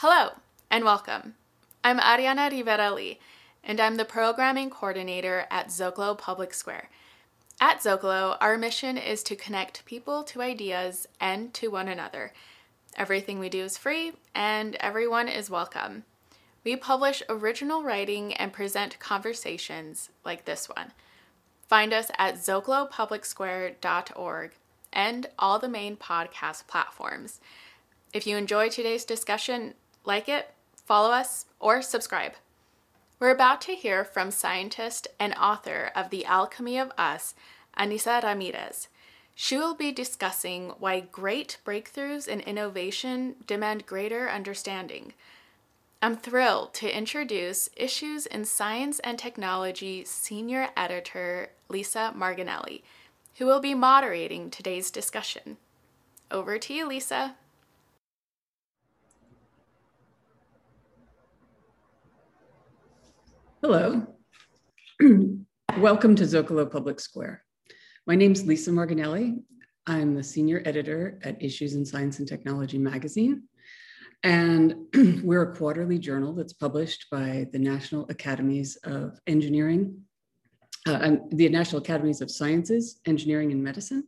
Hello and welcome. I'm Ariana Rivera Lee, and I'm the programming coordinator at Zocalo Public Square. At Zocalo, our mission is to connect people to ideas and to one another. Everything we do is free, and everyone is welcome. We publish original writing and present conversations like this one. Find us at zocalopublicsquare.org and all the main podcast platforms. If you enjoy today's discussion, like it, follow us, or subscribe. We're about to hear from scientist and author of The Alchemy of Us, Ainissa Ramirez. She will be discussing why great breakthroughs in innovation demand greater understanding. I'm thrilled to introduce Issues in Science and Technology senior editor Lisa Margonelli, who will be moderating today's discussion. Over to you, Lisa. Hello. Welcome to Zocalo Public Square. My name is Lisa Margonelli. I'm the senior editor at Issues in Science and Technology magazine. And we're a quarterly journal that's published by the National Academies of Engineering, uh, the National Academies of Sciences, Engineering, and Medicine,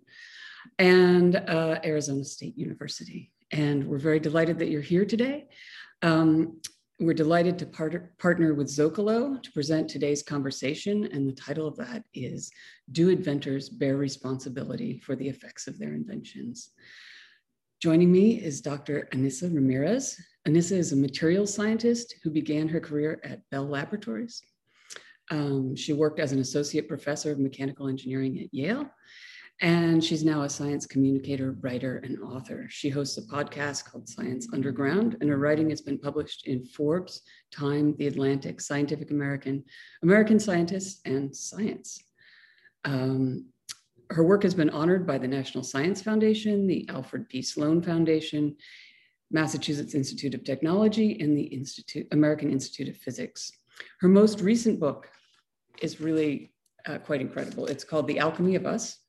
and uh, Arizona State University. And we're very delighted that you're here today. Um, we're delighted to part- partner with Zocalo to present today's conversation, and the title of that is Do Inventors Bear Responsibility for the Effects of Their Inventions? Joining me is Dr. Ainissa Ramirez. Ainissa is a materials scientist who began her career at Bell Laboratories. Um, she worked as an associate professor of mechanical engineering at Yale and she's now a science communicator, writer, and author. She hosts a podcast called Science Underground, and her writing has been published in Forbes, Time, The Atlantic, Scientific American, American Scientists, and Science. Um, her work has been honored by the National Science Foundation, the Alfred P. Sloan Foundation, Massachusetts Institute of Technology, and the Institute, American Institute of Physics. Her most recent book is really uh, quite incredible. It's called The Alchemy of Us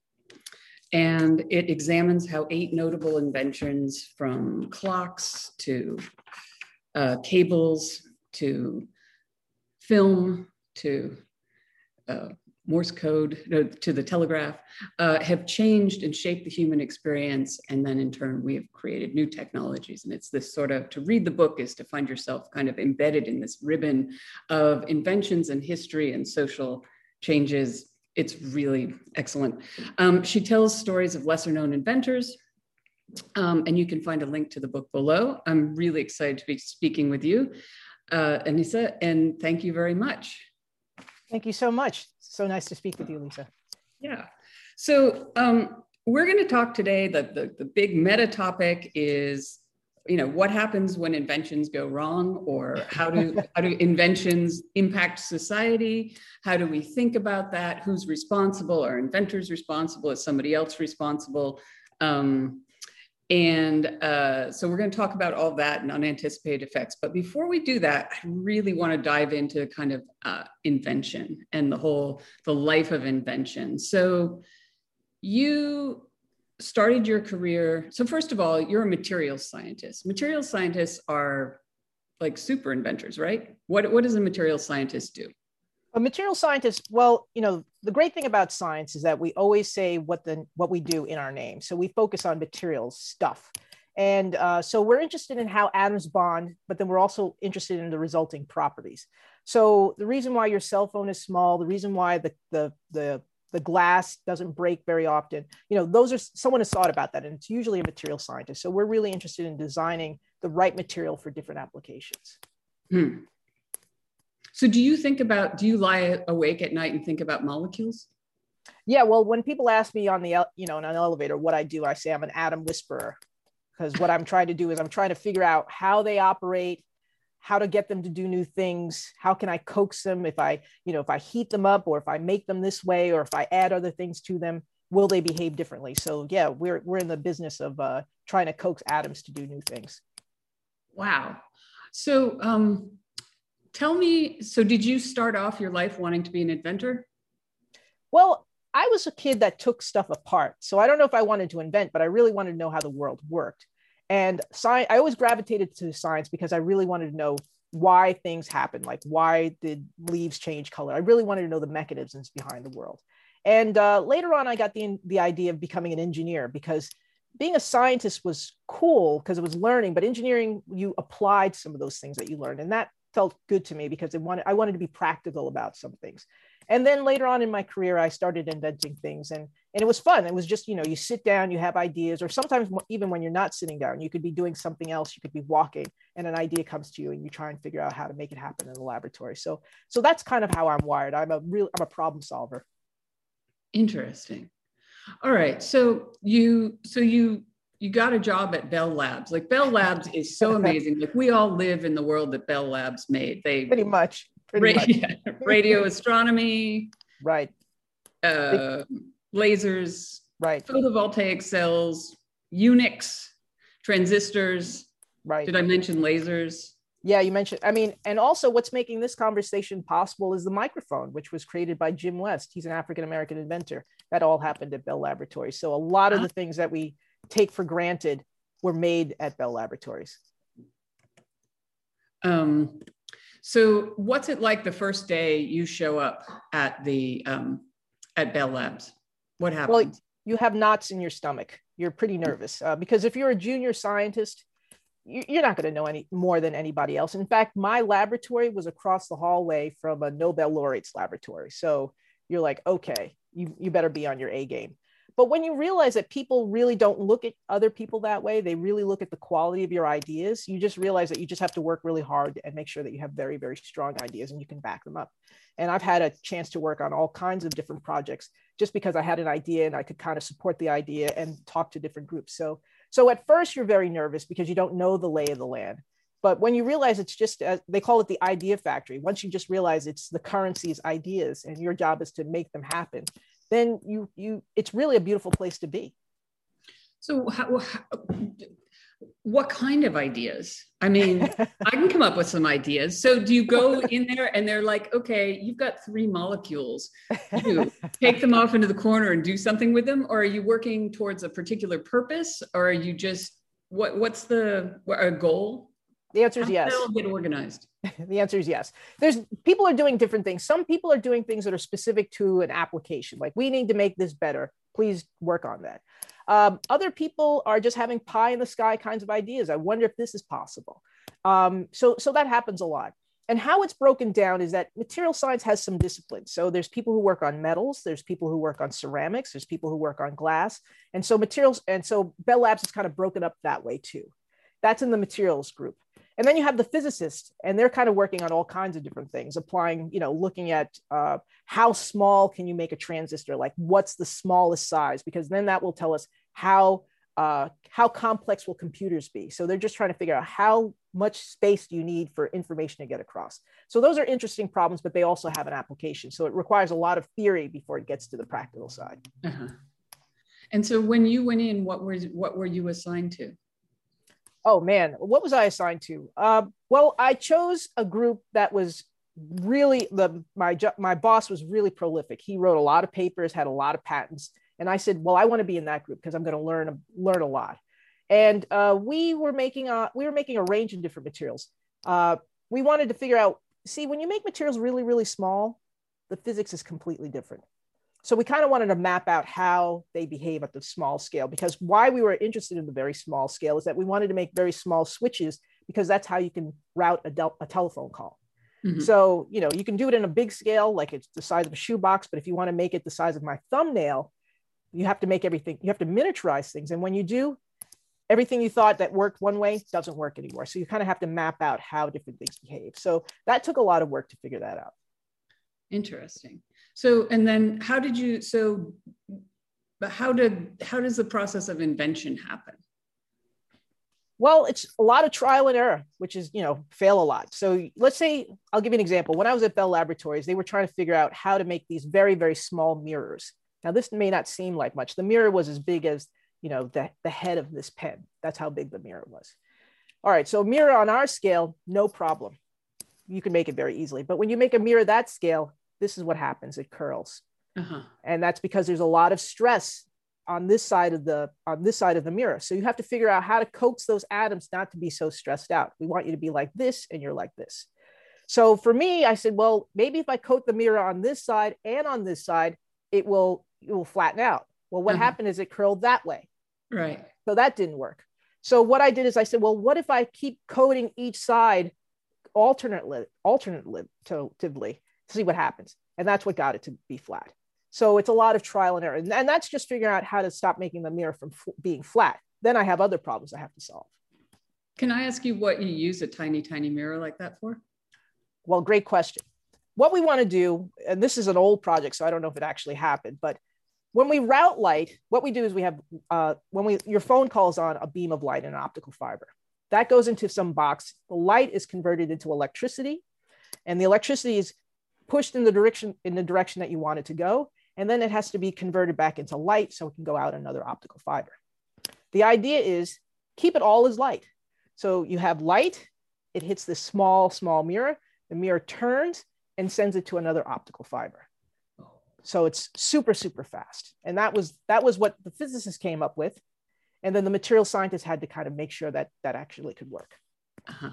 and it examines how eight notable inventions from clocks to uh, cables to film to uh, Morse code to the telegraph uh, have changed and shaped the human experience. And then in turn, we have created new technologies. And it's this sort of to read the book is to find yourself kind of embedded in this ribbon of inventions and history and social changes it's really excellent. Um, she tells stories of lesser known inventors, um, and you can find a link to the book below. I'm really excited to be speaking with you, uh, Ainissa, and thank you very much. Thank you so much. So nice to speak with you, Lisa. Yeah. So um, we're going to talk today. The, the, the big meta topic is you know what happens when inventions go wrong or how do how do inventions impact society? How do we think about that? Who's responsible? Are inventors responsible? Is somebody else responsible? Um, and uh, so we're going to talk about all that and unanticipated effects. But before we do that i really want to dive into kind of uh, invention and the whole the life of invention. So you started your career. So, first of all, you're a materials scientist. Materials scientists are like super inventors, right? What, what does a materials scientist do? A material scientist, well, you know, the great thing about science is that we always say what the what we do in our name. So we focus on materials stuff. And uh, so we're interested in how atoms bond, but then we're also interested in the resulting properties. So the reason why your cell phone is small, the reason why the the the the glass doesn't break very often. You know, those are someone has thought about that, and it's usually a material scientist. So we're really interested in designing the right material for different applications. Hmm. So do you think about? Do you lie awake at night and think about molecules? Yeah. Well, when people ask me on the you know in an elevator what I do, I say I'm an atom whisperer because what I'm trying to do is I'm trying to figure out how they operate how to get them to do new things. How can i coax them? If i you know if i heat them up or if i make them this way or if i add other things to them will they behave differently? So yeah we're we're in the business of uh, trying to coax atoms to do new things. Wow. So um, tell me so did you start off your life wanting to be an inventor? Well i was a kid that took stuff apart. So i don't know if i wanted to invent but i really wanted to know how the world worked And science, I always gravitated to science because I really wanted to know why things happen. Like, why did leaves change color? I really wanted to know the mechanisms behind the world. And uh, later on, I got the, the idea of becoming an engineer because being a scientist was cool because it was learning, but engineering, you applied some of those things that you learned. And that felt good to me because wanted, I wanted to be practical about some things. And then later on in my career, I started inventing things and, and it was fun. It was just, you know, you sit down, you have ideas, or sometimes even when you're not sitting down, you could be doing something else. You could be walking and an idea comes to you and you try and figure out how to make it happen in the laboratory. So, so that's kind of how I'm wired. I'm a real, I'm a problem solver. Interesting. All right. So you so you you got a job at Bell Labs. Like Bell Labs is so amazing. like we all live in the world that Bell Labs made. They pretty much. Radio, radio astronomy. Right. Uh, lasers. Right. Photovoltaic cells, Unix, transistors. Right. Did I mention lasers? Yeah, you mentioned, I mean, and also what's making this conversation possible is the microphone, which was created by Jim West. He's an African American inventor. That all happened at Bell Laboratories. So a lot of the things that we take for granted were made at Bell Laboratories. Um, so what's it like the first day you show up at the um, at Bell Labs? What happens? Well, you have knots in your stomach. You're pretty nervous uh, because if you're a junior scientist, you're not going to know any more than anybody else. In fact, my laboratory was across the hallway from a Nobel laureate's laboratory. So you're like, okay, you, you better be on your A game. But when you realize that people really don't look at other people that way, they really look at the quality of your ideas, you just realize that you just have to work really hard and make sure that you have very, very strong ideas and you can back them up. And I've had a chance to work on all kinds of different projects just because I had an idea and I could kind of support the idea and talk to different groups. So so at first, you're very nervous because you don't know the lay of the land. But when you realize it's just, uh, they call it the idea factory. Once you just realize it's the currency's ideas and your job is to make them happen, then you, you, it's really a beautiful place to be. So how, how what kind of ideas? I mean, I can come up with some ideas. So do you go in there and they're like, okay, you've got three molecules. You take them off into the corner and do something with them, or are you working towards a particular purpose, or are you just what? What's the a goal? The answer is yes. Get organized. the answer is yes. There's people are doing different things. Some people are doing things that are specific to an application. Like we need to make this better. Please work on that. Um, other people are just having pie in the sky kinds of ideas. I wonder if this is possible. Um, so, so that happens a lot. And how it's broken down is that material science has some disciplines. So there's people who work on metals, there's people who work on ceramics, there's people who work on glass. And so materials, and so Bell Labs is kind of broken up that way too. That's in the materials group. And then you have the physicists, and they're kind of working on all kinds of different things, applying, you know, looking at uh, how small can you make a transistor? Like, what's the smallest size? Because then that will tell us how uh, how complex will computers be. So they're just trying to figure out how much space do you need for information to get across. So those are interesting problems, but they also have an application. So it requires a lot of theory before it gets to the practical side. Uh-huh. And so when you went in, what were what were you assigned to? Oh man, what was I assigned to? Uh, well, I chose a group that was really the my my boss was really prolific. He wrote a lot of papers, had a lot of patents, and I said, well, I want to be in that group because I'm going to learn learn a lot. And uh, we were making a we were making a range of different materials. Uh, we wanted to figure out. See, when you make materials really really small, the physics is completely different so we kind of wanted to map out how they behave at the small scale because why we were interested in the very small scale is that we wanted to make very small switches because that's how you can route a, del- a telephone call. Mm-hmm. so you know you can do it in a big scale like it's the size of a shoebox but if you want to make it the size of my thumbnail you have to make everything you have to miniaturize things. And when you do everything you thought that worked one way doesn't work anymore. So you kind of have to map out how different things behave. So that took a lot of work to figure that out. Interesting so, and then how did you, so, but how did, how does the process of invention happen? Well, it's a lot of trial and error, which is, you know, fail a lot. So let's say, I'll give you an example. When I was at Bell Laboratories, they were trying to figure out how to make these very, very small mirrors. Now, this may not seem like much. The mirror was as big as, you know, the, the head of this pen. That's how big the mirror was. All right, so mirror on our scale, no problem. You can make it very easily. But when you make a mirror that scale, this is what happens it curls uh-huh. and that's because there's a lot of stress on this side of the on this side of the mirror. So you have to figure out how to coax those atoms not to be so stressed out. We want you to be like this and you're like this. So for me, I said, well, maybe if I coat the mirror on this side and on this side, it will it will flatten out. Well, what uh-huh. happened is it curled that way. Right. So that didn't work. So what I did is I said, well, what if I keep coating each side alternately, alternatively to see what happens? And that's what got it to be flat. So it's a lot of trial and error. And, and that's just figuring out how to stop making the mirror from f- being flat. Then I have other problems I have to solve. Can I ask you what you use a tiny, tiny mirror like that for? Well, great question. What we want to do, and this is an old project, so I don't know if it actually happened, but when we route light, what we do is we have, uh, when we your phone calls on a beam of light in an optical fiber. That goes into some box. The light is converted into electricity, and the electricity is pushed in the direction in the direction that you want it to go and then it has to be converted back into light so it can go out another optical fiber. The idea is keep it all as light. So you have light, it hits this small, small mirror, the mirror turns and sends it to another optical fiber. So it's super, super fast. And that was that was what the physicists came up with. And then the material scientists had to kind of make sure that that actually could work. Uh-huh.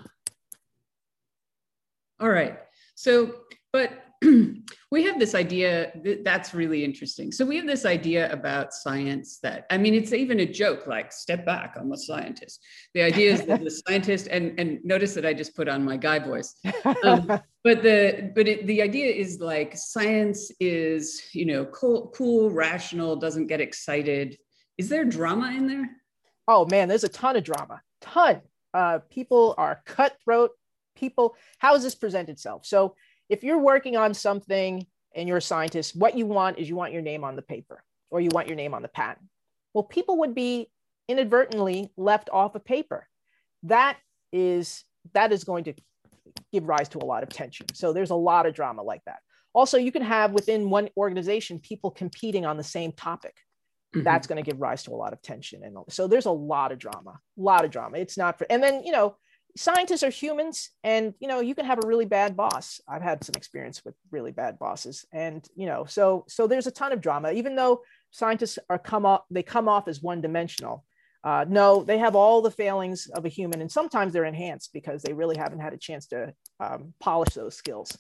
All right. So, but we have this idea that's really interesting. So we have this idea about science that I mean, it's even a joke. Like, step back, I'm a scientist. The idea is that the scientist, and and notice that I just put on my guy voice. Um, but the but it, the idea is like science is you know cool, cool, rational, doesn't get excited. Is there drama in there? Oh man, there's a ton of drama. Ton. Uh, people are cutthroat. People. How does this present itself? So if you're working on something and you're a scientist, what you want is you want your name on the paper or you want your name on the patent. Well, people would be inadvertently left off a paper. That is that is going to give rise to a lot of tension. So there's a lot of drama like that. Also, you can have within one organization people competing on the same topic. Mm-hmm. That's going to give rise to a lot of tension. And so there's a lot of drama, a lot of drama. It's not for, and then, you know, scientists are humans and you know you can have a really bad boss. I've had some experience with really bad bosses and you know so so there's a ton of drama. Even though scientists are come off they come off as one dimensional uh, no they have all the failings of a human and sometimes they're enhanced because they really haven't had a chance to um, polish those skills.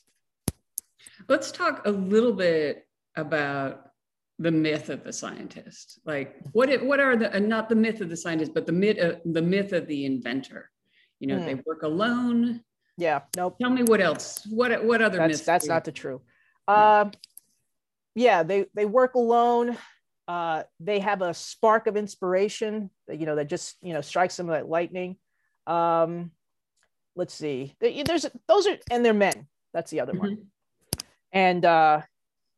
Let's talk a little bit about the myth of the scientist. Like what it, what are the uh, not the myth of the scientist but the myth uh, the myth of the inventor you know, mm. they work alone. Yeah. Nope. Tell me what else. What what other that's, That's not the true. Uh, yeah, they they work alone. Uh, they have a spark of inspiration, that, you know, that just you know strikes them like lightning. Um, let's see. There's those are and they're men. That's the other mm-hmm. one. And uh,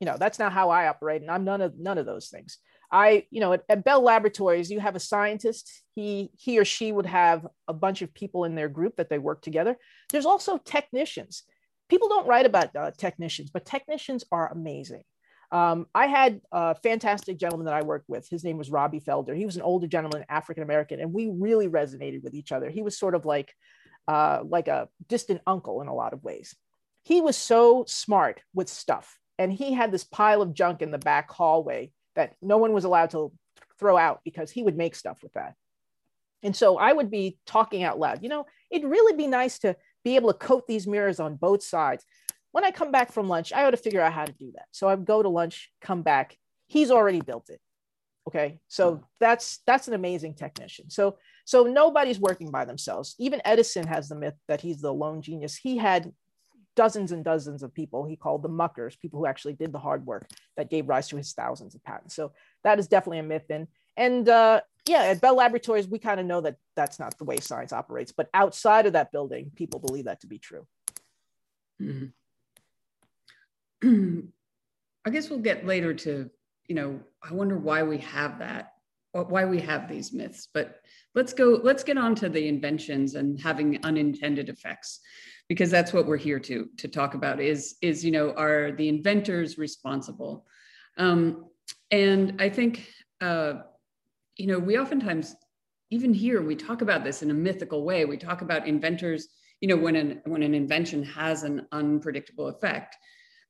you know, that's not how I operate, and I'm none of none of those things. I, you know, at, at, Bell Laboratories, you have a scientist. He he or she would have a bunch of people in their group that they work together. There's also technicians. People don't write about uh, technicians, but technicians are amazing. Um, I had a fantastic gentleman that I worked with. His name was Robbie Felder. He was an older gentleman, African American, and we really resonated with each other. He was sort of like uh, like a distant uncle in a lot of ways. He was so smart with stuff, and he had this pile of junk in the back hallway that no one was allowed to throw out because he would make stuff with that. And so I would be talking out loud, you know, it'd really be nice to be able to coat these mirrors on both sides. When I come back from lunch, I ought to figure out how to do that. So I go to lunch, come back, he's already built it. Okay. So hmm. that's that's an amazing technician. So so nobody's working by themselves. Even Edison has the myth that he's the lone genius. He had dozens and dozens of people he called the muckers, people who actually did the hard work that gave rise to his thousands of patents. So that is definitely a myth. And, and uh, yeah, at Bell Laboratories, we kind of know that that's not the way science operates. But outside of that building, people believe that to be true. Mm-hmm. I guess we'll get later to, you know, I wonder why we have that, why we have these myths. But let's go, let's get on to the inventions and having unintended effects because that's what we're here to to talk about is is you know are the inventors responsible? Um, and i think uh, you know we oftentimes even here we talk about this in a mythical way. We talk about inventors you know when an when an invention has an unpredictable effect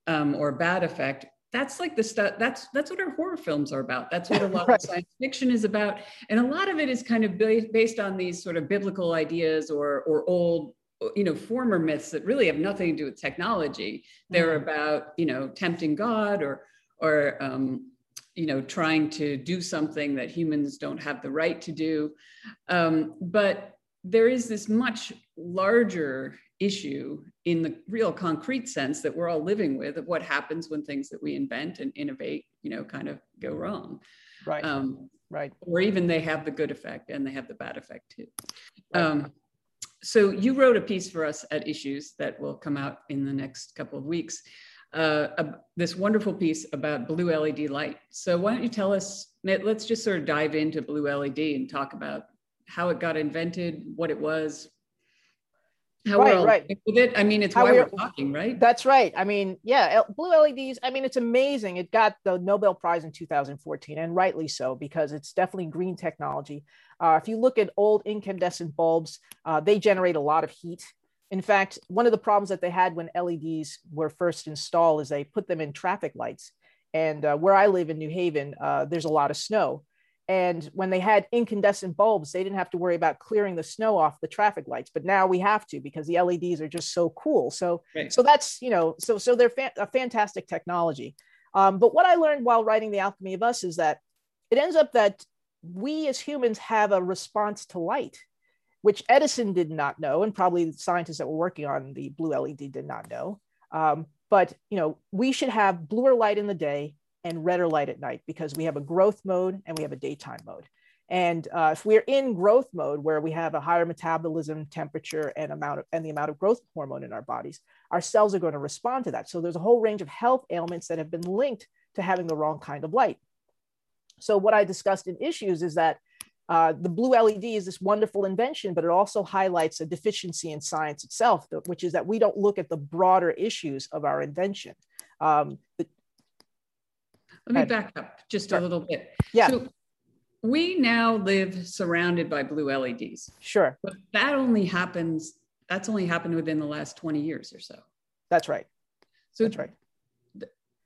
um, or bad effect that's like the stuff that's that's what our horror films are about. That's what a lot Right. of science fiction is about. And a lot of it is kind of ba- based on these sort of biblical ideas or or old you know former myths that really have nothing to do with technology. They're Mhm. about you know tempting god or or um, you know trying to do something that humans don't have the right to do. Um, but there is this much larger issue in the real concrete sense that we're all living with of what happens when things that we invent and innovate you know kind of go wrong. Right. Um, right. or even they have the good effect and they have the bad effect too. Right. um, so you wrote a piece for us at issues that will come out in the next couple of weeks uh, this wonderful piece about blue led light. So why don't you tell us let- let's just sort of dive into blue led and talk about how it got invented what it was how Right, we're right. with it i mean it's How why we're- we're talking right That's right. I mean, yeah, blue LEDs. I mean, it's amazing. It got the Nobel Prize in 2014, and rightly so, because it's definitely green technology. Uh, if you look at old incandescent bulbs, uh, they generate a lot of heat. In fact, one of the problems that they had when LEDs were first installed is they put them in traffic lights. And uh, where I live in New Haven, uh, there's a lot of snow. And when they had incandescent bulbs, they didn't have to worry about clearing the snow off the traffic lights. But now we have to because the LEDs are just so cool. So Right. so that's you know so so they're a fantastic technology um, but what i learned while writing the alchemy of us is that it ends up that we as humans have a response to light which edison did not know and probably the scientists that were working on the blue led did not know um, but you know we should have bluer light in the day and redder light at night because we have a growth mode and we have a daytime mode and uh, if we're in growth mode where we have a higher metabolism temperature and amount of, and the amount of growth hormone in our bodies our cells are going to respond to that. So there's a whole range of health ailments that have been linked to having the wrong kind of light. So what I discussed in issues is that uh, the blue LED is this wonderful invention, but it also highlights a deficiency in science itself, which is that we don't look at the broader issues of our invention. Um, the- let me back up just Sure. a little bit yeah, so we now live surrounded by blue leds sure, But that only happens, that's only happened within the last 20 years or so. that's right. So That's right.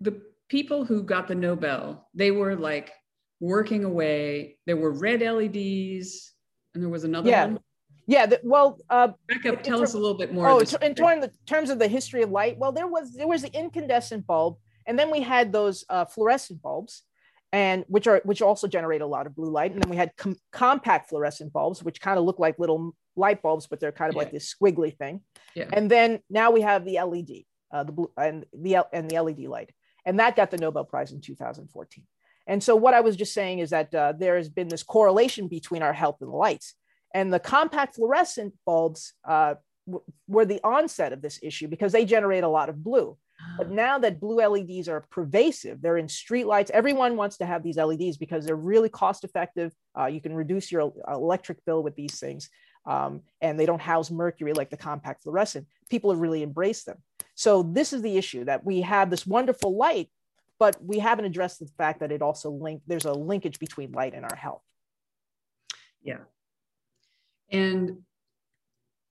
the people who got the Nobel, they were like working away. There were red LEDs and there was another Yeah. one. Yeah. The, well, uh, Back up, tell us a little bit more. Oh, of in terms, in terms of the history of light, well, there was there was the incandescent bulb, and then we had those uh, fluorescent bulbs, and which are which also generate a lot of blue light, and then we had com- compact fluorescent bulbs, which kind of look like little light bulbs, but they're kind of Yeah. like this squiggly thing. Yeah. And then now we have the LED, uh, the blue and the L- and the LED light, and that got the Nobel Prize in 2014. And so what I was just saying is that uh, there has been this correlation between our health and the lights. And the compact fluorescent bulbs uh, w- were the onset of this issue because they generate a lot of blue. But now that blue LEDs are pervasive, they're in street lights. Everyone wants to have these LEDs because they're really cost effective. Uh, you can reduce your electric bill with these things. Um, and they don't house mercury like the compact fluorescent. People have really embraced them. So this is the issue that we have this wonderful light, but we haven't addressed the fact that it also link. There's a linkage between light and our health. Yeah. And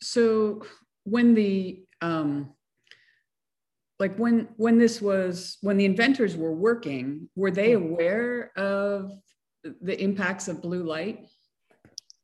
so when the, um, like when when this was when the inventors were working, were they Mm-hmm. aware of the impacts of blue light?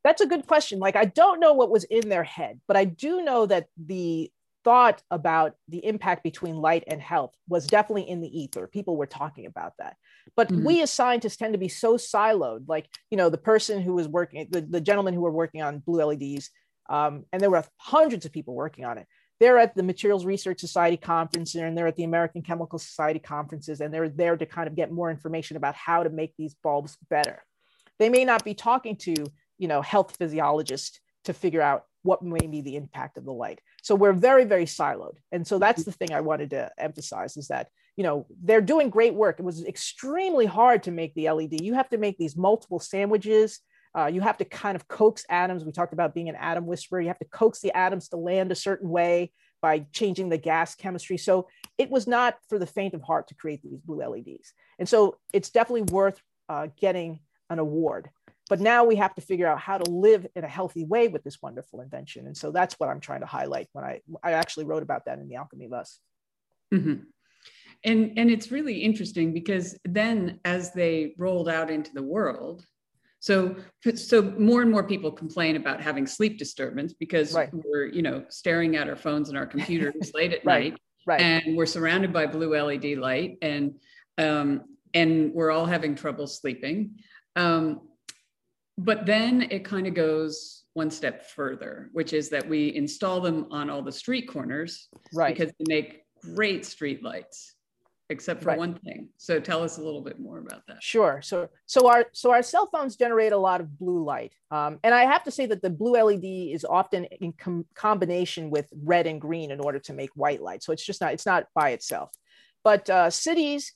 That's a good question. Like, I don't know what was in their head, but I do know that the thought about the impact between light and health was definitely in the ether. People were talking about that. But Mhm. we as scientists tend to be so siloed. Like, you know, the person who was working, the, the gentleman who were working on blue LEDs, um, and there were hundreds of people working on it. They're at the Materials Research Society conference and they're at the American Chemical Society conferences, and they're there to kind of get more information about how to make these bulbs better. They may not be talking to, you know, health physiologists to figure out what may be the impact of the light. So we're very, very siloed. And so that's the thing I wanted to emphasize is that, you know, they're doing great work. It was extremely hard to make the LED. You have to make these multiple sandwiches. Uh, you have to kind of coax atoms. We talked about being an atom whisperer. You have to coax the atoms to land a certain way by changing the gas chemistry. So it was not for the faint of heart to create these blue LEDs. And so it's definitely worth uh, getting an award. But now we have to figure out how to live in a healthy way with this wonderful invention. And so that's what I'm trying to highlight when I, I actually wrote about that in The Alchemy of Us. Mhm. and and it's really interesting because then as they rolled out into the world so so more and more people complain about having sleep disturbance because right. we're you know staring at our phones and our computers late at right. night right. and we're surrounded by blue led light and um, and we're all having trouble sleeping um, but then it kind of goes one step further which is that we install them on all the street corners right because they make great street lights except for right. one thing. So tell us a little bit more about that. Sure. So so our so our cell phones generate a lot of blue light, um, and I have to say that the blue LED is often in com- combination with red and green in order to make white light. So it's just not it's not by itself. But uh, cities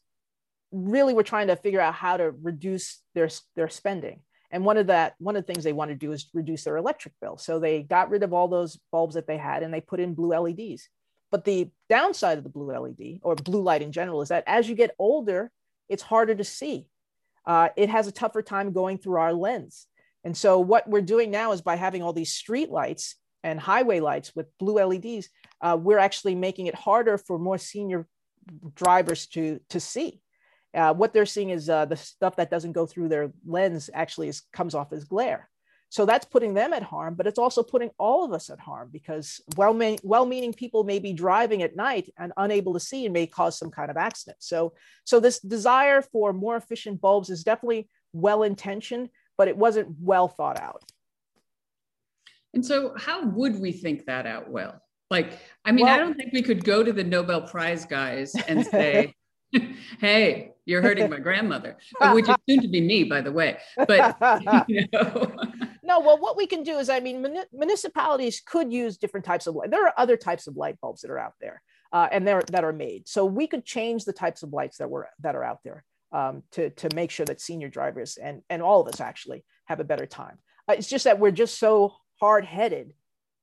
really were trying to figure out how to reduce their their spending. And one of that one of the things they want to do is reduce their electric bill. So they got rid of all those bulbs that they had and they put in blue LEDs. But the downside of the blue LED or blue light in general is that as you get older, it's harder to see. Uh, it has a tougher time going through our lens. And so what we're doing now is by having all these street lights and highway lights with blue LEDs, uh, we're actually making it harder for more senior drivers to, to see. Uh, what they're seeing is uh, the stuff that doesn't go through their lens actually is, comes off as glare. So that's putting them at harm, but it's also putting all of us at harm because well well-meaning people may be driving at night and unable to see and may cause some kind of accident. So, so this desire for more efficient bulbs is definitely well-intentioned, but it wasn't well thought out. And so how would we think that out well? Like, I mean, well, I don't think we could go to the Nobel Prize guys and say, hey, you're hurting my grandmother, which is soon to be me, by the way. But, you know. No, well, what we can do is, I mean, municipalities could use different types of light. There are other types of light bulbs that are out there, uh, and they're that are made. So we could change the types of lights that were that are out there um, to to make sure that senior drivers and and all of us actually have a better time. Uh, it's just that we're just so hard headed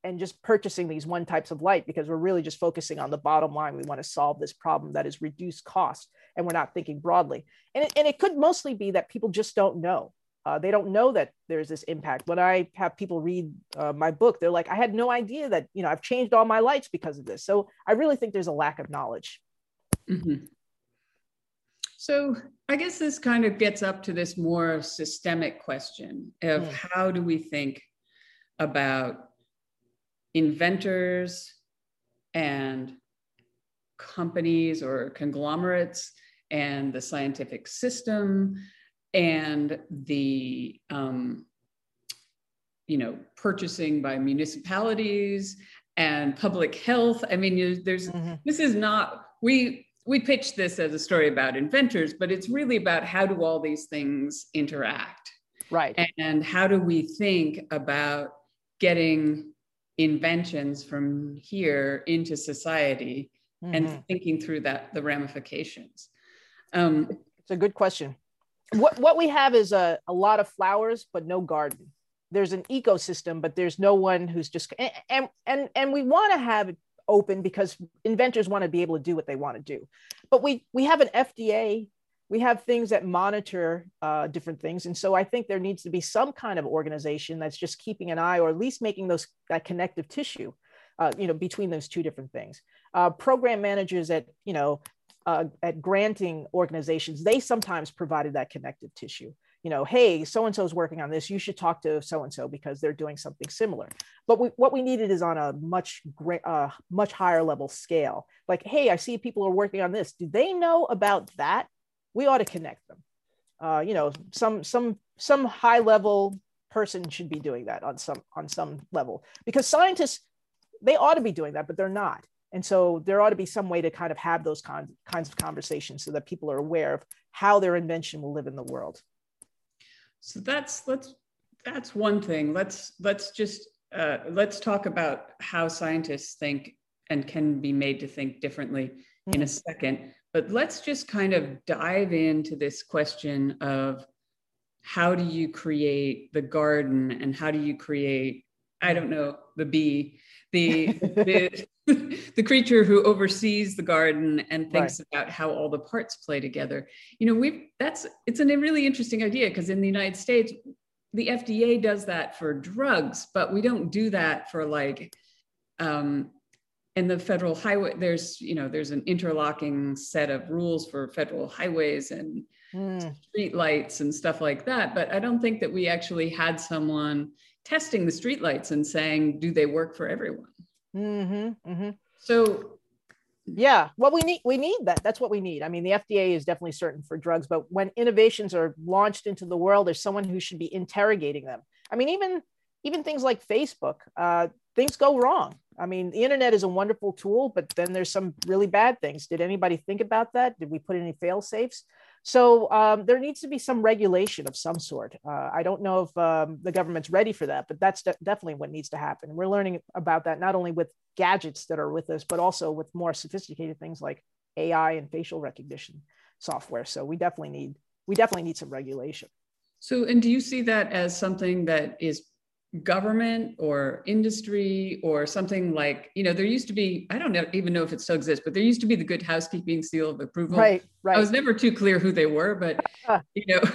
and just purchasing these one types of light because we're really just focusing on the bottom line. We want to solve this problem that is reduced cost, and we're not thinking broadly. And it, and it could mostly be that people just don't know uh, they don't know that there's this impact. When I have people read uh, my book, they're like, I had no idea that, you know, I've changed all my lights because of this. So I really think there's a lack of knowledge. Mm-hmm. So I guess this kind of gets up to this more systemic question of mm. how do we think about inventors and companies or conglomerates and the scientific system and the um, you know purchasing by municipalities and public health. I mean there's mm-hmm. this is not we we pitch this as a story about inventors but it's really about how do all these things interact? Right. And how do we think about getting inventions from here into society mm-hmm. and thinking through that the ramifications? Um, it's a good question what what we have is a, a lot of flowers but no garden. There's an ecosystem but there's no one who's just and and and we want to have it open because inventors want to be able to do what they want to do. But we we have an fda we have things that monitor uh, different things. And so i think there needs to be some kind of organization that's just keeping an eye or at least making those that connective tissue uh, you know between those two different things. Uh, program managers at you know uh, at granting organizations, they sometimes provided that connective tissue. You know, hey, so and so is working on this. You should talk to so and so because they're doing something similar. But we, what we needed is on a much great, uh, much higher level scale. Like, hey, I see people are working on this. Do they know about that? We ought to connect them. Uh, you know, some some some high level person should be doing that on some on some level because scientists they ought to be doing that, but they're not. And so there ought to be some way to kind of have those kinds, kinds of conversations so that people are aware of how their invention will live in the world. So that's let's that's one thing. Let's let's just uh, let's talk about how scientists think and can be made to think differently mm-hmm. in a mm-hmm. second. But let's just kind of dive into this question of how do you create the garden and how do you create I don't know the bee the the, the creature who oversees the garden and thinks right. about how all the parts play together you know we that's it's a really interesting idea because in the united states the fda does that for drugs but we don't do that for like um, and the federal highway there's you know there's an interlocking set of rules for federal highways and mm. street lights and stuff like that but i don't think that we actually had someone testing the street lights and saying do they work for everyone mm-hmm, mm-hmm. so yeah well we need we need that that's what we need i mean the fda is definitely certain for drugs but when innovations are launched into the world there's someone who should be interrogating them i mean even even things like facebook uh, things go wrong I mean, the internet is a wonderful tool, but then there's some really bad things. Did anybody think about that? Did we put any fail safes? So um, there needs to be some regulation of some sort. Uh, I don't know if um, the government's ready for that, but that's de- definitely what needs to happen. We're learning about that not only with gadgets that are with us, but also with more sophisticated things like AI and facial recognition software. So we definitely need we definitely need some regulation. So, and do you see that as something that is government or industry or something like you know there used to be i don't know, even know if it still exists but there used to be the good housekeeping seal of approval. Right right. I was never too clear who they were but you know.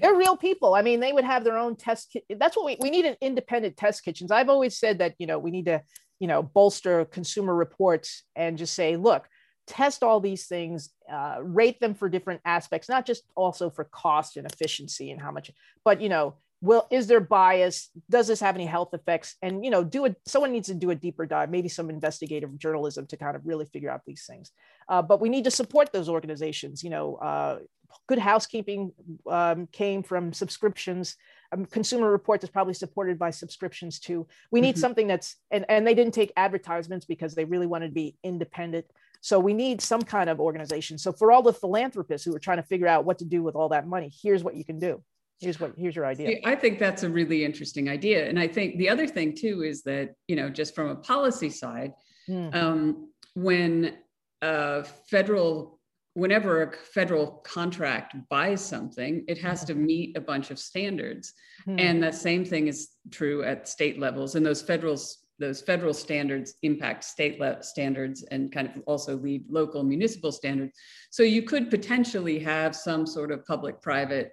They're real people. I mean they would have their own test ki- that's what we, we need an independent test kitchens. I've always said that you know we need to you know bolster consumer reports and just say look test all these things uh, rate them for different aspects not just also for cost and efficiency and how much but you know will is there bias? Does this have any health effects? And you know do it someone needs to do a deeper dive maybe some investigative journalism to kind of really figure out these things. Uh, but we need to support those organizations you know uh, good housekeeping um, came from subscriptions. Um, consumer report is probably supported by subscriptions too. We need mm-hmm. something that's and, and they didn't take advertisements because they really wanted to be independent. So we need some kind of organization. So for all the philanthropists who are trying to figure out what to do with all that money here's what you can do here's what here's your idea. I think that's a really interesting idea. And i think the other thing too is that you know just from a policy side mm. um, when a federal whenever a federal contract buys something it has to meet a bunch of standards. Mm. and that same thing is true at state levels. And those federal those federal standards impact state le- standards and kind of also lead local municipal standards. So you could potentially have some sort of public private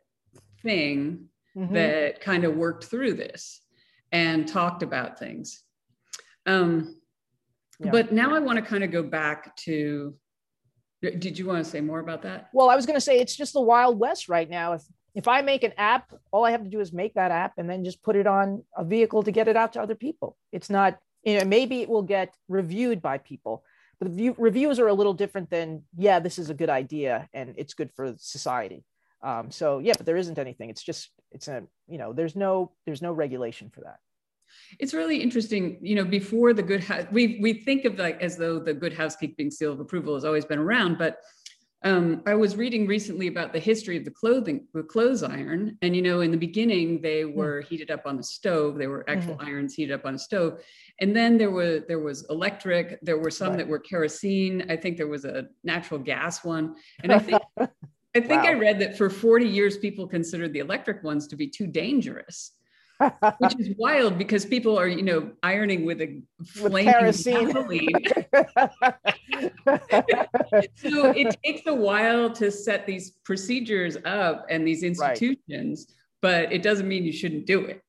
thing mm-hmm. that kind of worked through this and talked about things. Um, yeah. But now I want to kind of go back to. Did you want to say more about that? Well, I was going to say it's just the Wild West right now. If if I make an app, all I have to do is make that app and then just put it on a vehicle to get it out to other people. It's not, you know, maybe it will get reviewed by people, but the view, reviews are a little different than, yeah, this is a good idea and it's good for society. Um, so yeah, but there isn't anything. It's just it's a you know there's no there's no regulation for that. It's really interesting, you know. Before the good, house, we we think of like as though the good housekeeping seal of approval has always been around, but um, I was reading recently about the history of the clothing, the clothes iron, and you know, in the beginning they hmm. were mm. heated up on the stove. They were actual mm-hmm. irons heated up on a stove, and then there were there was electric. There were some right. that were kerosene. I think there was a natural gas one, and I think I think wow. I read that for 40 years, people considered the electric ones to be too dangerous, which is wild because people are, you know, ironing with a flaming gasoline. so it takes a while to set these procedures up and these institutions, right. but it doesn't mean you shouldn't do it.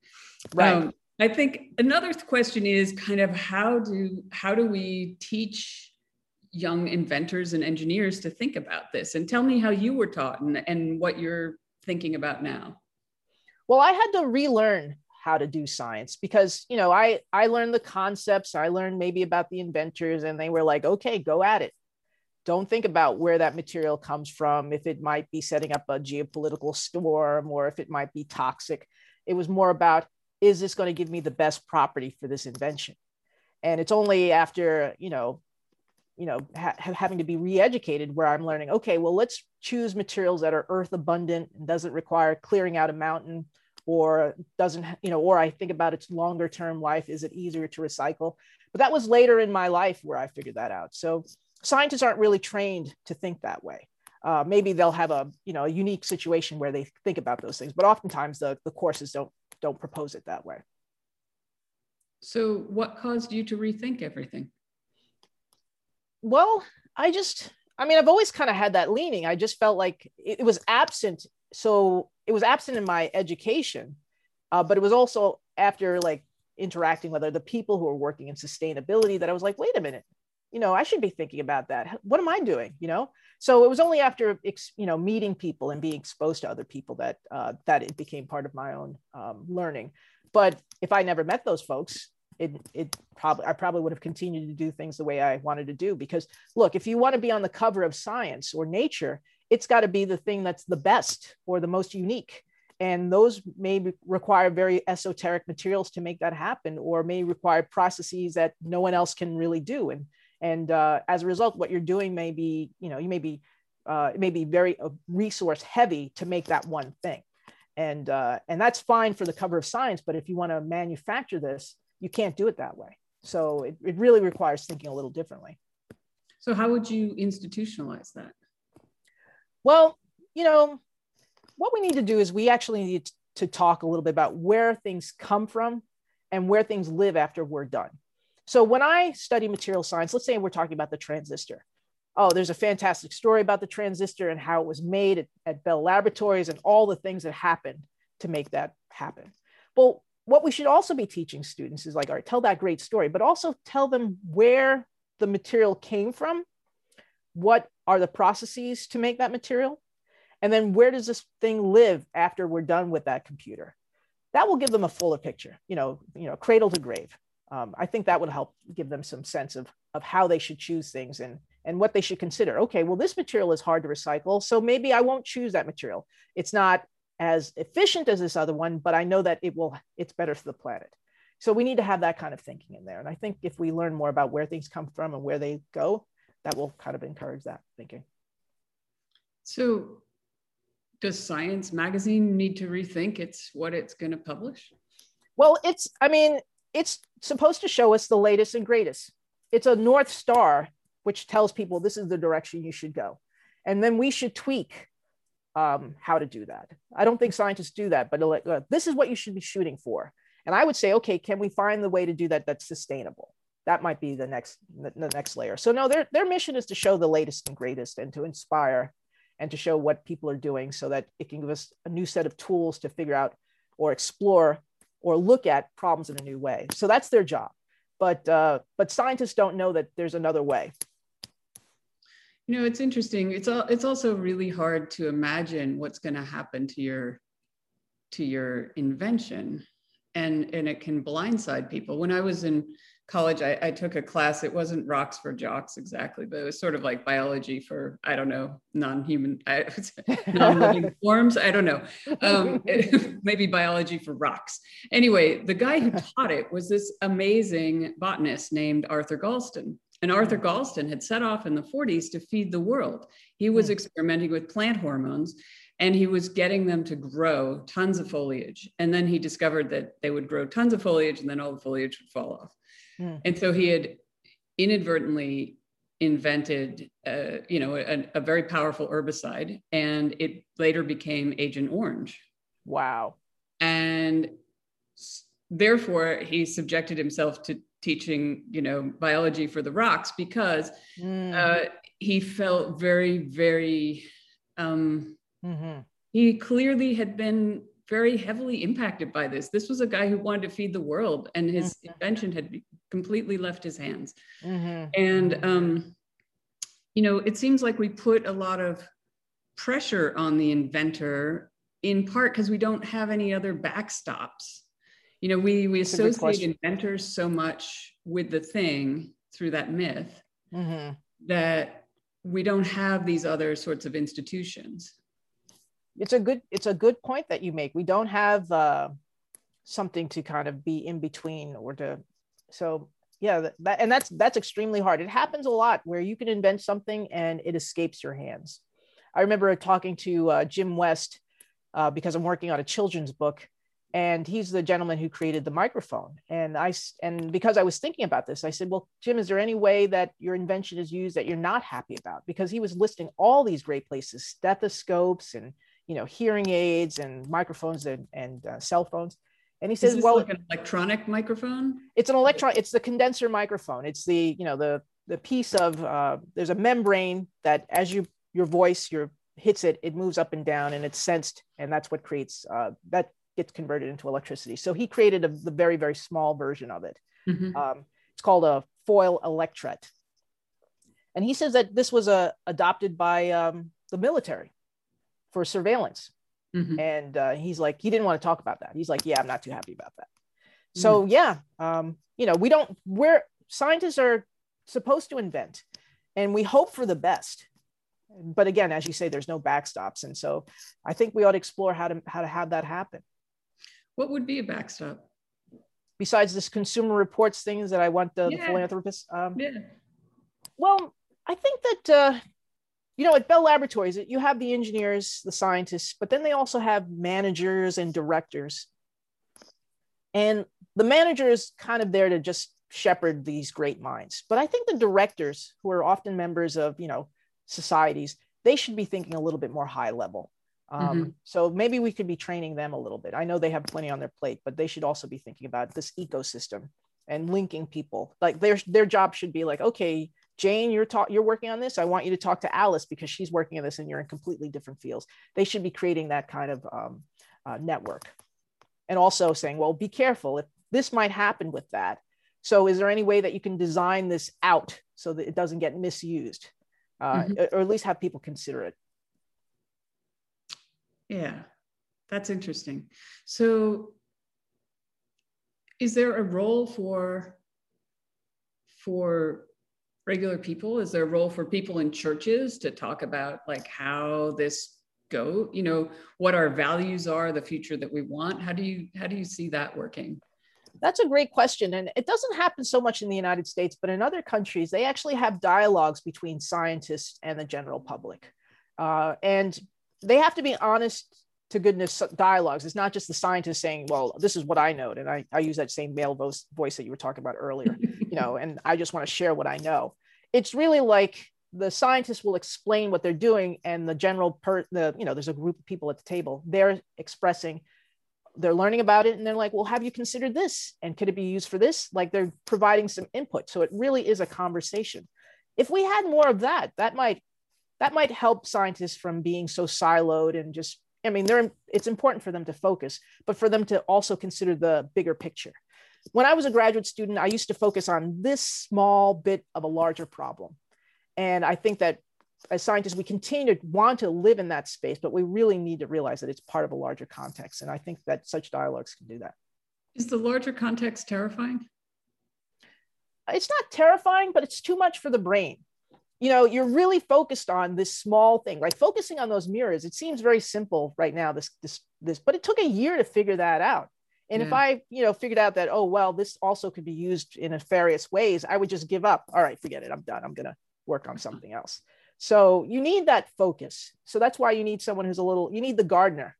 Right. Um, I think another question is kind of how do how do we teach young inventors and engineers to think about this. And tell me how you were taught and, and what you're thinking about now. Well i had to relearn how to do science because you know i i learned the concepts. I learned maybe about the inventors and they were like okay go at it. Don't think about where that material comes from. If it might be setting up a geopolitical storm or if it might be toxic. It was more about is this going to give me the best property for this invention? And it's only after you know you know ha- having to be re-educated where i'm learning okay well let's choose materials that are earth abundant and doesn't require clearing out a mountain or doesn't you know or i think about its longer term life is it easier to recycle? But that was later in my life where i figured that out. So scientists aren't really trained to think that way. Uh, maybe they'll have a you know a unique situation where they think about those things but oftentimes the, the courses don't don't propose it that way. So what caused you to rethink everything well, I just, I mean, I've always kind of had that leaning. I just felt like it, was absent. So it was absent in my education, uh, but it was also after like interacting with other people who are working in sustainability that I was like, wait a minute, you know, I should be thinking about that. What am I doing? You know, so it was only after you know meeting people and being exposed to other people that uh, that it became part of my own um, learning. But if I never met those folks, it it probably I probably would have continued to do things the way I wanted to do. Because look, if you want to be on the cover of Science or Nature, it's got to be the thing that's the best or the most unique and those may require very esoteric materials to make that happen or may require processes that no one else can really do and and uh, as a result what you're doing may be you know you may be uh, it may be very uh, resource heavy to make that one thing and uh, and that's fine for the cover of science but if you want to manufacture this you can't do it that way so it, it really requires thinking a little differently so how would you institutionalize that well you know what we need to do is we actually need to talk a little bit about where things come from and where things live after we're done. So when I study material science, let's say we're talking about the transistor. Oh, there's a fantastic story about the transistor and how it was made at, at Bell Laboratories and all the things that happened to make that happen. Well, what we should also be teaching students is like, all right, tell that great story, but also tell them where the material came from, what are the processes to make that material, and then where does this thing live after we're done with that computer? That will give them a fuller picture, you know, you know, cradle to grave. Um, I think that would help give them some sense of, of how they should choose things and, and what they should consider. Okay, well, this material is hard to recycle, so maybe I won't choose that material. It's not as efficient as this other one, but I know that it will, it's better for the planet. So we need to have that kind of thinking in there. And I think if we learn more about where things come from and where they go, that will kind of encourage that thinking. So does Science Magazine need to rethink its what it's going to publish? Well, it's I mean, it's supposed to show us the latest and greatest. It's a north star which tells people this is the direction you should go, and then we should tweak um, how to do that. I don't think scientists do that, but uh, this is what you should be shooting for. And I would say, okay, can we find the way to do that that's sustainable? That might be the next the next layer. So no, their their mission is to show the latest and greatest and to inspire and to show what people are doing so that it can give us a new set of tools to figure out or explore or look at problems in a new way. So that's their job. But, uh, but scientists don't know that there's another way. You know, it's interesting. It's, all, it's also really hard to imagine what's going to happen to your, to your invention. And, and it can blindside people. When I was in college, I, I, took a class. It wasn't rocks for jocks exactly, but it was sort of like biology for I don't know non-human I, non-living forms. I don't know, um, maybe biology for rocks. Anyway, the guy who taught it was this amazing botanist named Arthur Galston. And Arthur. Galston had set off in the 40s to feed the world. He was hmm. experimenting with plant hormones and he was getting them to grow tons of foliage. And then he discovered that they would grow tons of foliage and then all the foliage would fall off. Mm. And so he had inadvertently invented, uh, you know, a, a, very powerful herbicide, and it later became Agent Orange. Wow. And therefore, he subjected himself to teaching, you know, biology for the rocks because mm. uh, he felt very, very. Um, mm-hmm. He clearly had been very heavily impacted by this. This was a guy who wanted to feed the world, and his mm-hmm. invention had completely left his hands. Mm-hmm. And, mm-hmm. um, you know, it seems like we put a lot of pressure on the inventor in part because we don't have any other backstops. You know, we, we associate inventors so much with the thing through that myth mm-hmm. that we don't have these other sorts of institutions. It's a good it's a good point that you make. We don't have uh, something to kind of be in between or to so yeah that, and that's that's extremely hard. It happens a lot where you can invent something and it escapes your hands. I remember talking to uh, jim west uh, because i'm working on a children's book and he's the gentleman who created the microphone and i and because i was thinking about this i said well jim is there any way that your invention is used that you're not happy about because he was listing all these great places stethoscopes and you know, hearing aids and microphones and, and uh, cell phones. And he says, well, like an electronic microphone. It's an electron. It's the condenser microphone. It's the you know the the piece of uh, there's a membrane that as you your voice your hits it, it moves up and down and it's sensed, and that's what creates uh, that gets converted into electricity. So he created a, the very very small version of it. Mm-hmm. Um, it's called a foil electret, And he says that this was uh, adopted by um, the military for surveillance. Mm-hmm. And uh, he's like, he didn't want to talk about that. He's like, yeah, I'm not too happy about that. So mm-hmm. yeah, um, you know, we don't. We're scientists are supposed to invent, and we hope for the best. But again, as you say, there's no backstops, and so I think we ought to explore how to how to have that happen. What would be a backstop? Besides this consumer reports things that I want the, yeah. the philanthropists. Um, yeah. Well, I think that uh, you know at Bell Laboratories you have the engineers, the scientists, but then they also have managers and directors. And the manager is kind of there to just shepherd these great minds. But I think the directors, who are often members of you know societies, they should be thinking a little bit more high level. Um, mm-hmm. So maybe we could be training them a little bit. I know they have plenty on their plate, but they should also be thinking about this ecosystem and linking people. Like their their job should be like, okay, Jane, you're talk you're working on this. I want you to talk to Alice because she's working on this, and you're in completely different fields. They should be creating that kind of um, uh, network, and also saying, well, be careful if this might happen with that. So, is there any way that you can design this out so that it doesn't get misused, uh, mm-hmm. or at least have people consider it? Yeah, that's interesting. So, is there a role for for regular people? Is there a role for people in churches to talk about like how this go? You know, what our values are, the future that we want. How do you how do you see that working? That's a great question. And it doesn't happen so much in the United States, but in other countries, they actually have dialogues between scientists and the general public. Uh, and they have to be honest to goodness dialogues. It's not just the scientist saying, well, this is what I know. And I, I use that same male voice, voice that you were talking about earlier, you know, and I just want to share what I know. It's really like the scientists will explain what they're doing and the general per the, you know, there's a group of people at the table, they're expressing, they're learning about it and they're like, well, have you considered this? And could it be used for this? Like they're providing some input. So it really is a conversation. If we had more of that, that might that might help scientists from being so siloed and just i mean they're it's important for them to focus but for them to also consider the bigger picture. When i was a graduate student i used to focus on this small bit of a larger problem. And i think that as scientists we continue to want to live in that space but we really need to realize that it's part of a larger context. And i think that such dialogues can do that. Is the larger context terrifying? It's not terrifying but it's too much for the brain you know you're really focused on this small thing like focusing on those mirrors it seems very simple right now this this this but it took a year to figure that out. And if i you know figured out that oh well this also could be used in nefarious ways i would just give up. All right forget it i'm done i'm going to work on something else. So you need that focus. So that's why you need someone who's a little you need the gardener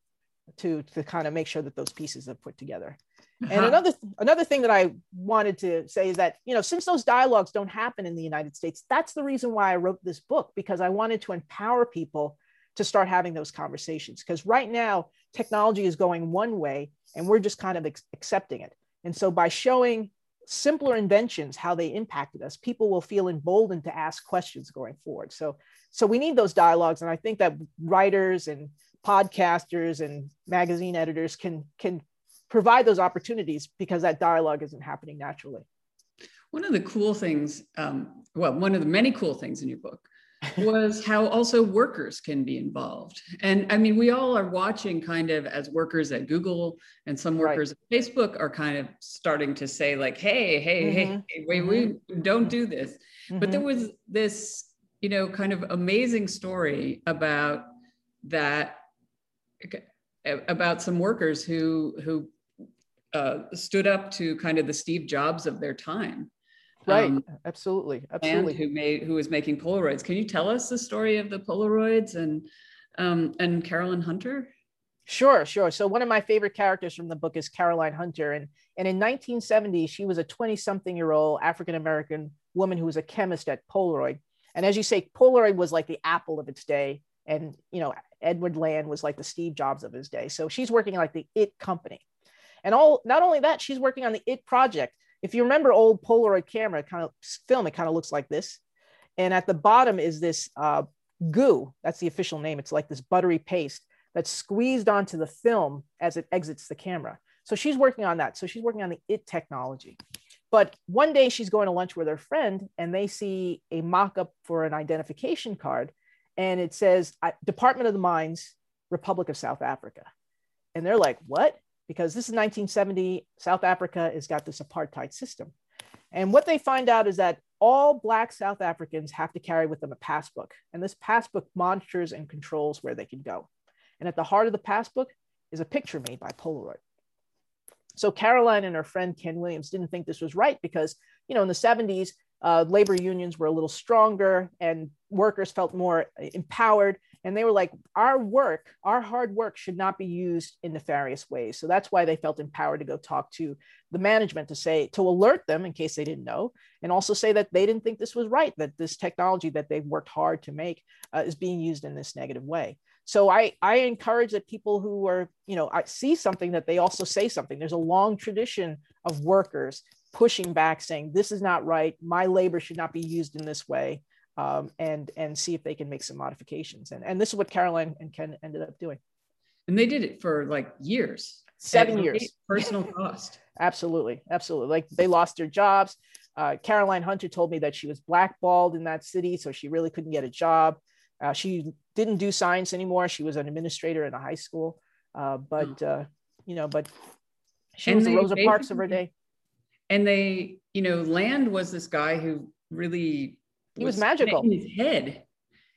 to to kind of make sure that those pieces are put together uh-huh. And another another thing that I wanted to say is that you know since those dialogues don't happen in the United States, that's the reason why I wrote this book because I wanted to empower people to start having those conversations. Because right now technology is going one way, and we're just kind of ex- accepting it. And so by showing simpler inventions how they impacted us, people will feel emboldened to ask questions going forward. So so we need those dialogues, and I think that writers and podcasters and magazine editors can can provide those opportunities because that dialogue isn't happening naturally. One of the cool things, um, well, one of the many cool things in your book was how also workers can be involved. And I mean, we all are watching kind of as workers at Google and some workers right. at Facebook are kind of starting to say, like, hey, hey, mm-hmm. hey, wait, mm-hmm. we don't do this. Mm-hmm. But there mm-hmm. was this, you know, kind of amazing story about that about some workers who who uh, stood up to kind of the Steve Jobs of their time. Right. Um, absolutely. Absolutely. And who made who was making Polaroids. Can you tell us the story of the Polaroids and um, and Carolyn Hunter? Sure, sure. So one of my favorite characters from the book is Caroline Hunter, and and in 1970 she was a 20-something year old African American woman who was a chemist at Polaroid. And as you say, Polaroid was like the Apple of its day, and you know Edward Land was like the Steve Jobs of his day. So she's working like the it company. And all not only that, she's working on the IT project. If you remember old Polaroid camera kind of film, it kind of looks like this. And at the bottom is this uh, goo. That's the official name. It's like this buttery paste that's squeezed onto the film as it exits the camera. So she's working on that. So she's working on the IT technology. But one day she's going to lunch with her friend and they see a mock up for an identification card and it says Department of the Mines, Republic of South Africa. And they're like, what? Because this is 1970, South Africa has got this apartheid system. And what they find out is that all Black South Africans have to carry with them a passbook. And this passbook monitors and controls where they can go. And at the heart of the passbook is a picture made by Polaroid. So Caroline and her friend Ken Williams didn't think this was right because, you know, in the 70s, uh, labor unions were a little stronger and workers felt more empowered. And they were like, our work, our hard work should not be used in nefarious ways. So that's why they felt empowered to go talk to the management to say, to alert them in case they didn't know, and also say that they didn't think this was right, that this technology that they've worked hard to make uh, is being used in this negative way. So I, I encourage that people who are, you know, I see something that they also say something. There's a long tradition of workers pushing back, saying this is not right. My labor should not be used in this way um, and and see if they can make some modifications. And and this is what Caroline and Ken ended up doing. And they did it for like years, seven years, personal cost. absolutely, absolutely. Like they lost their jobs. Uh, Caroline Hunter told me that she was blackballed in that city, so she really couldn't get a job. Uh, she didn't do science anymore. She was an administrator in a high school, uh, but uh, you know, but she and was the Rosa Parks of her day. And they, you know, Land was this guy who really he was, was magical in his head.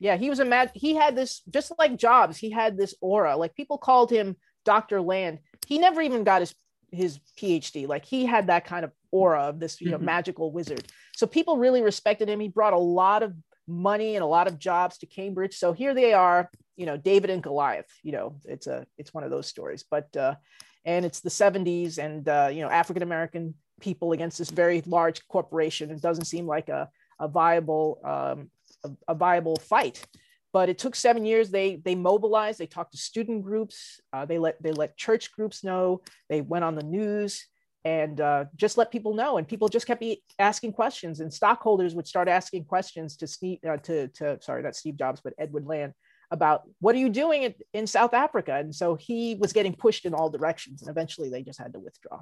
Yeah, he was a mag. He had this just like Jobs. He had this aura. Like people called him Doctor Land. He never even got his his PhD. Like he had that kind of aura of this, you know, mm-hmm. magical wizard. So people really respected him. He brought a lot of money and a lot of jobs to Cambridge. So here they are, you know, David and Goliath. You know, it's a it's one of those stories. But uh, and it's the 70s, and uh, you know, African American people against this very large corporation. It doesn't seem like a a viable um, a, a, viable fight. But it took seven years. They they mobilized. They talked to student groups. Uh, they let they let church groups know. They went on the news and uh, just let people know. And people just kept asking questions. And stockholders would start asking questions to Steve uh, to to sorry not Steve Jobs but Edwin Land about what are you doing in, in South Africa? And so he was getting pushed in all directions. And eventually they just had to withdraw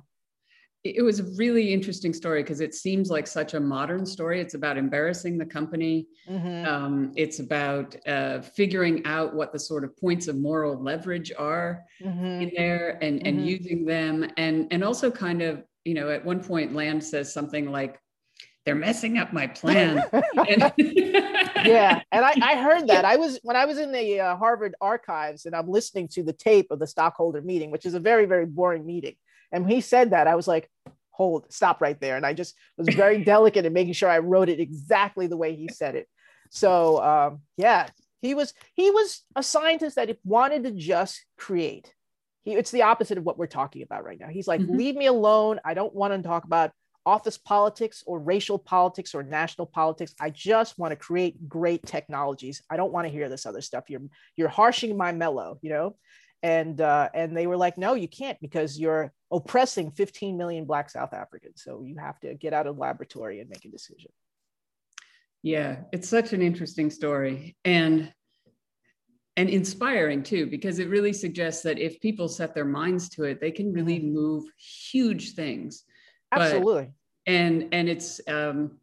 it was a really interesting story because it seems like such a modern story. It's about embarrassing the company. Mm-hmm. Um, it's about uh, figuring out what the sort of points of moral leverage are mm-hmm. in there and, mm-hmm. and using them. And, and also kind of, you know, at one point Land says something like, they're messing up my plan. and- yeah. And I, I, heard that. I was, when I was in the uh, Harvard archives and I'm listening to the tape of the stockholder meeting, which is a very, very boring meeting and when he said that, I was like, hold, stop right there. And I just was very delicate in making sure I wrote it exactly the way he said it. So um, yeah, he was he was a scientist that wanted to just create. He, it's the opposite of what we're talking about right now. He's like, mm-hmm. leave me alone. I don't want to talk about office politics or racial politics or national politics. I just want to create great technologies. I don't want to hear this other stuff. You're you're harshing my mellow, you know and uh, and they were like, no, you can't because you're oppressing 15 million Black South Africans. So you have to get out of the laboratory and make a decision. Yeah, it's such an interesting story and and inspiring too because it really suggests that if people set their minds to it, they can really mm-hmm. move huge things. Absolutely. But, and and it's um,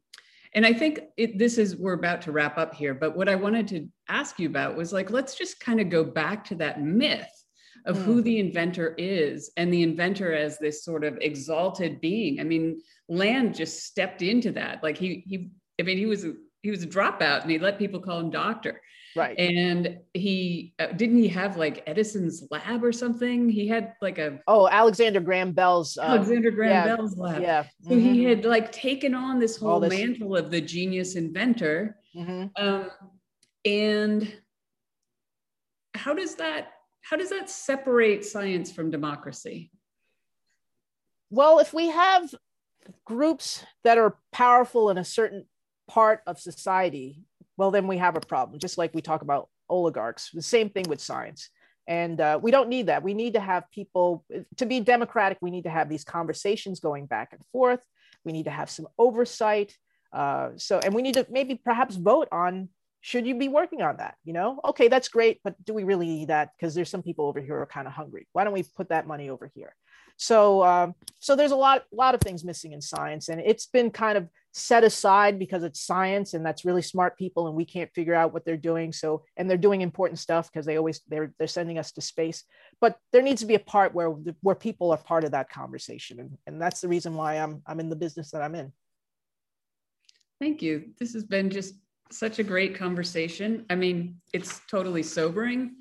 and I think it, this is we're about to wrap up here. But what I wanted to ask you about was like, let's just kind of go back to that myth of mm. who the inventor is and the inventor as this sort of exalted being. I mean, Land just stepped into that. Like he he I mean he was a he was a dropout and he let people call him doctor. Right. And he uh, didn't he have like Edison's lab or something? He had like a oh Alexander Graham Bell's um, Alexander Graham yeah, Bell's lab. Yeah. Mm-hmm. he had like taken on this whole this... mantle of the genius inventor. Mm-hmm. Um, and how does that how does that separate science from democracy? Well, if we have groups that are powerful in a certain part of society, well, then we have a problem, just like we talk about oligarchs. The same thing with science. And uh, we don't need that. We need to have people, to be democratic, we need to have these conversations going back and forth. We need to have some oversight. Uh, so, and we need to maybe perhaps vote on should you be working on that you know? Okay that's great but do we really need that? Because there's some people over here are kind of hungry. Why don't we put that money over here? So, um, so there's a lot, lot of things missing in science, and it's been kind of set aside because it's science and that's really smart people and we can't figure out what they're doing. So and they're doing important stuff because they always they're they're sending us to space. But there needs to be a part where where people are part of that conversation and, and that's the reason why i'm i'm in the business that i'm in. Thank you. This has been just such a great conversation i mean it's totally sobering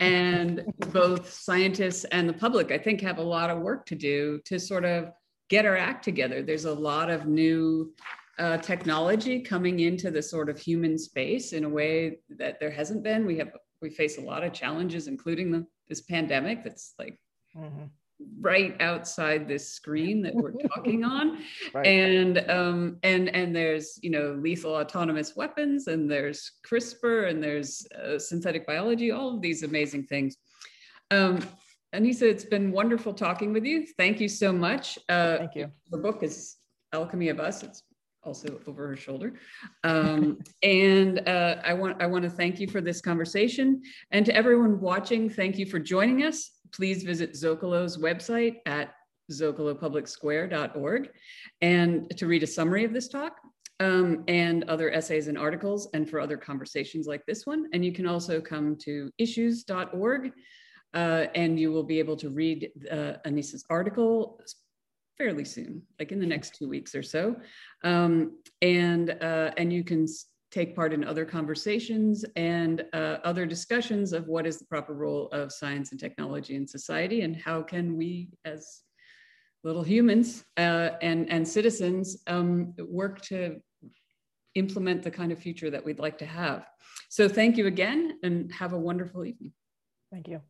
and both scientists and the public i think have a lot of work to do to sort of get our act together. There's a lot of new uh, technology coming into the sort of human space in a way that there hasn't been. We have we face a lot of challenges, including the, this pandemic that's like mm-hmm. Right outside this screen that we're talking on, right. and um, and and there's you know lethal autonomous weapons, and there's CRISPR, and there's uh, synthetic biology, all of these amazing things. Um, Ainissa, it's been wonderful talking with you. Thank you so much. Uh, Thank you. The book is Alchemy of Us. It's also over her shoulder. Um, and uh, I want I want to thank you for this conversation. And to everyone watching, thank you for joining us. Please visit Zocalo's website at zocalopublicsquare.org and to read a summary of this talk um, and other essays and articles and for other conversations like this one. And you can also come to issues.org uh, and you will be able to read uh, Ainissa's article fairly soon, like in the next two weeks or so. Um, and, uh, and you can take part in other conversations and uh, other discussions of what is the proper role of science and technology in society and how can we as little humans uh, and, and citizens um, work to implement the kind of future that we'd like to have. So thank you again and have a wonderful evening. Thank you.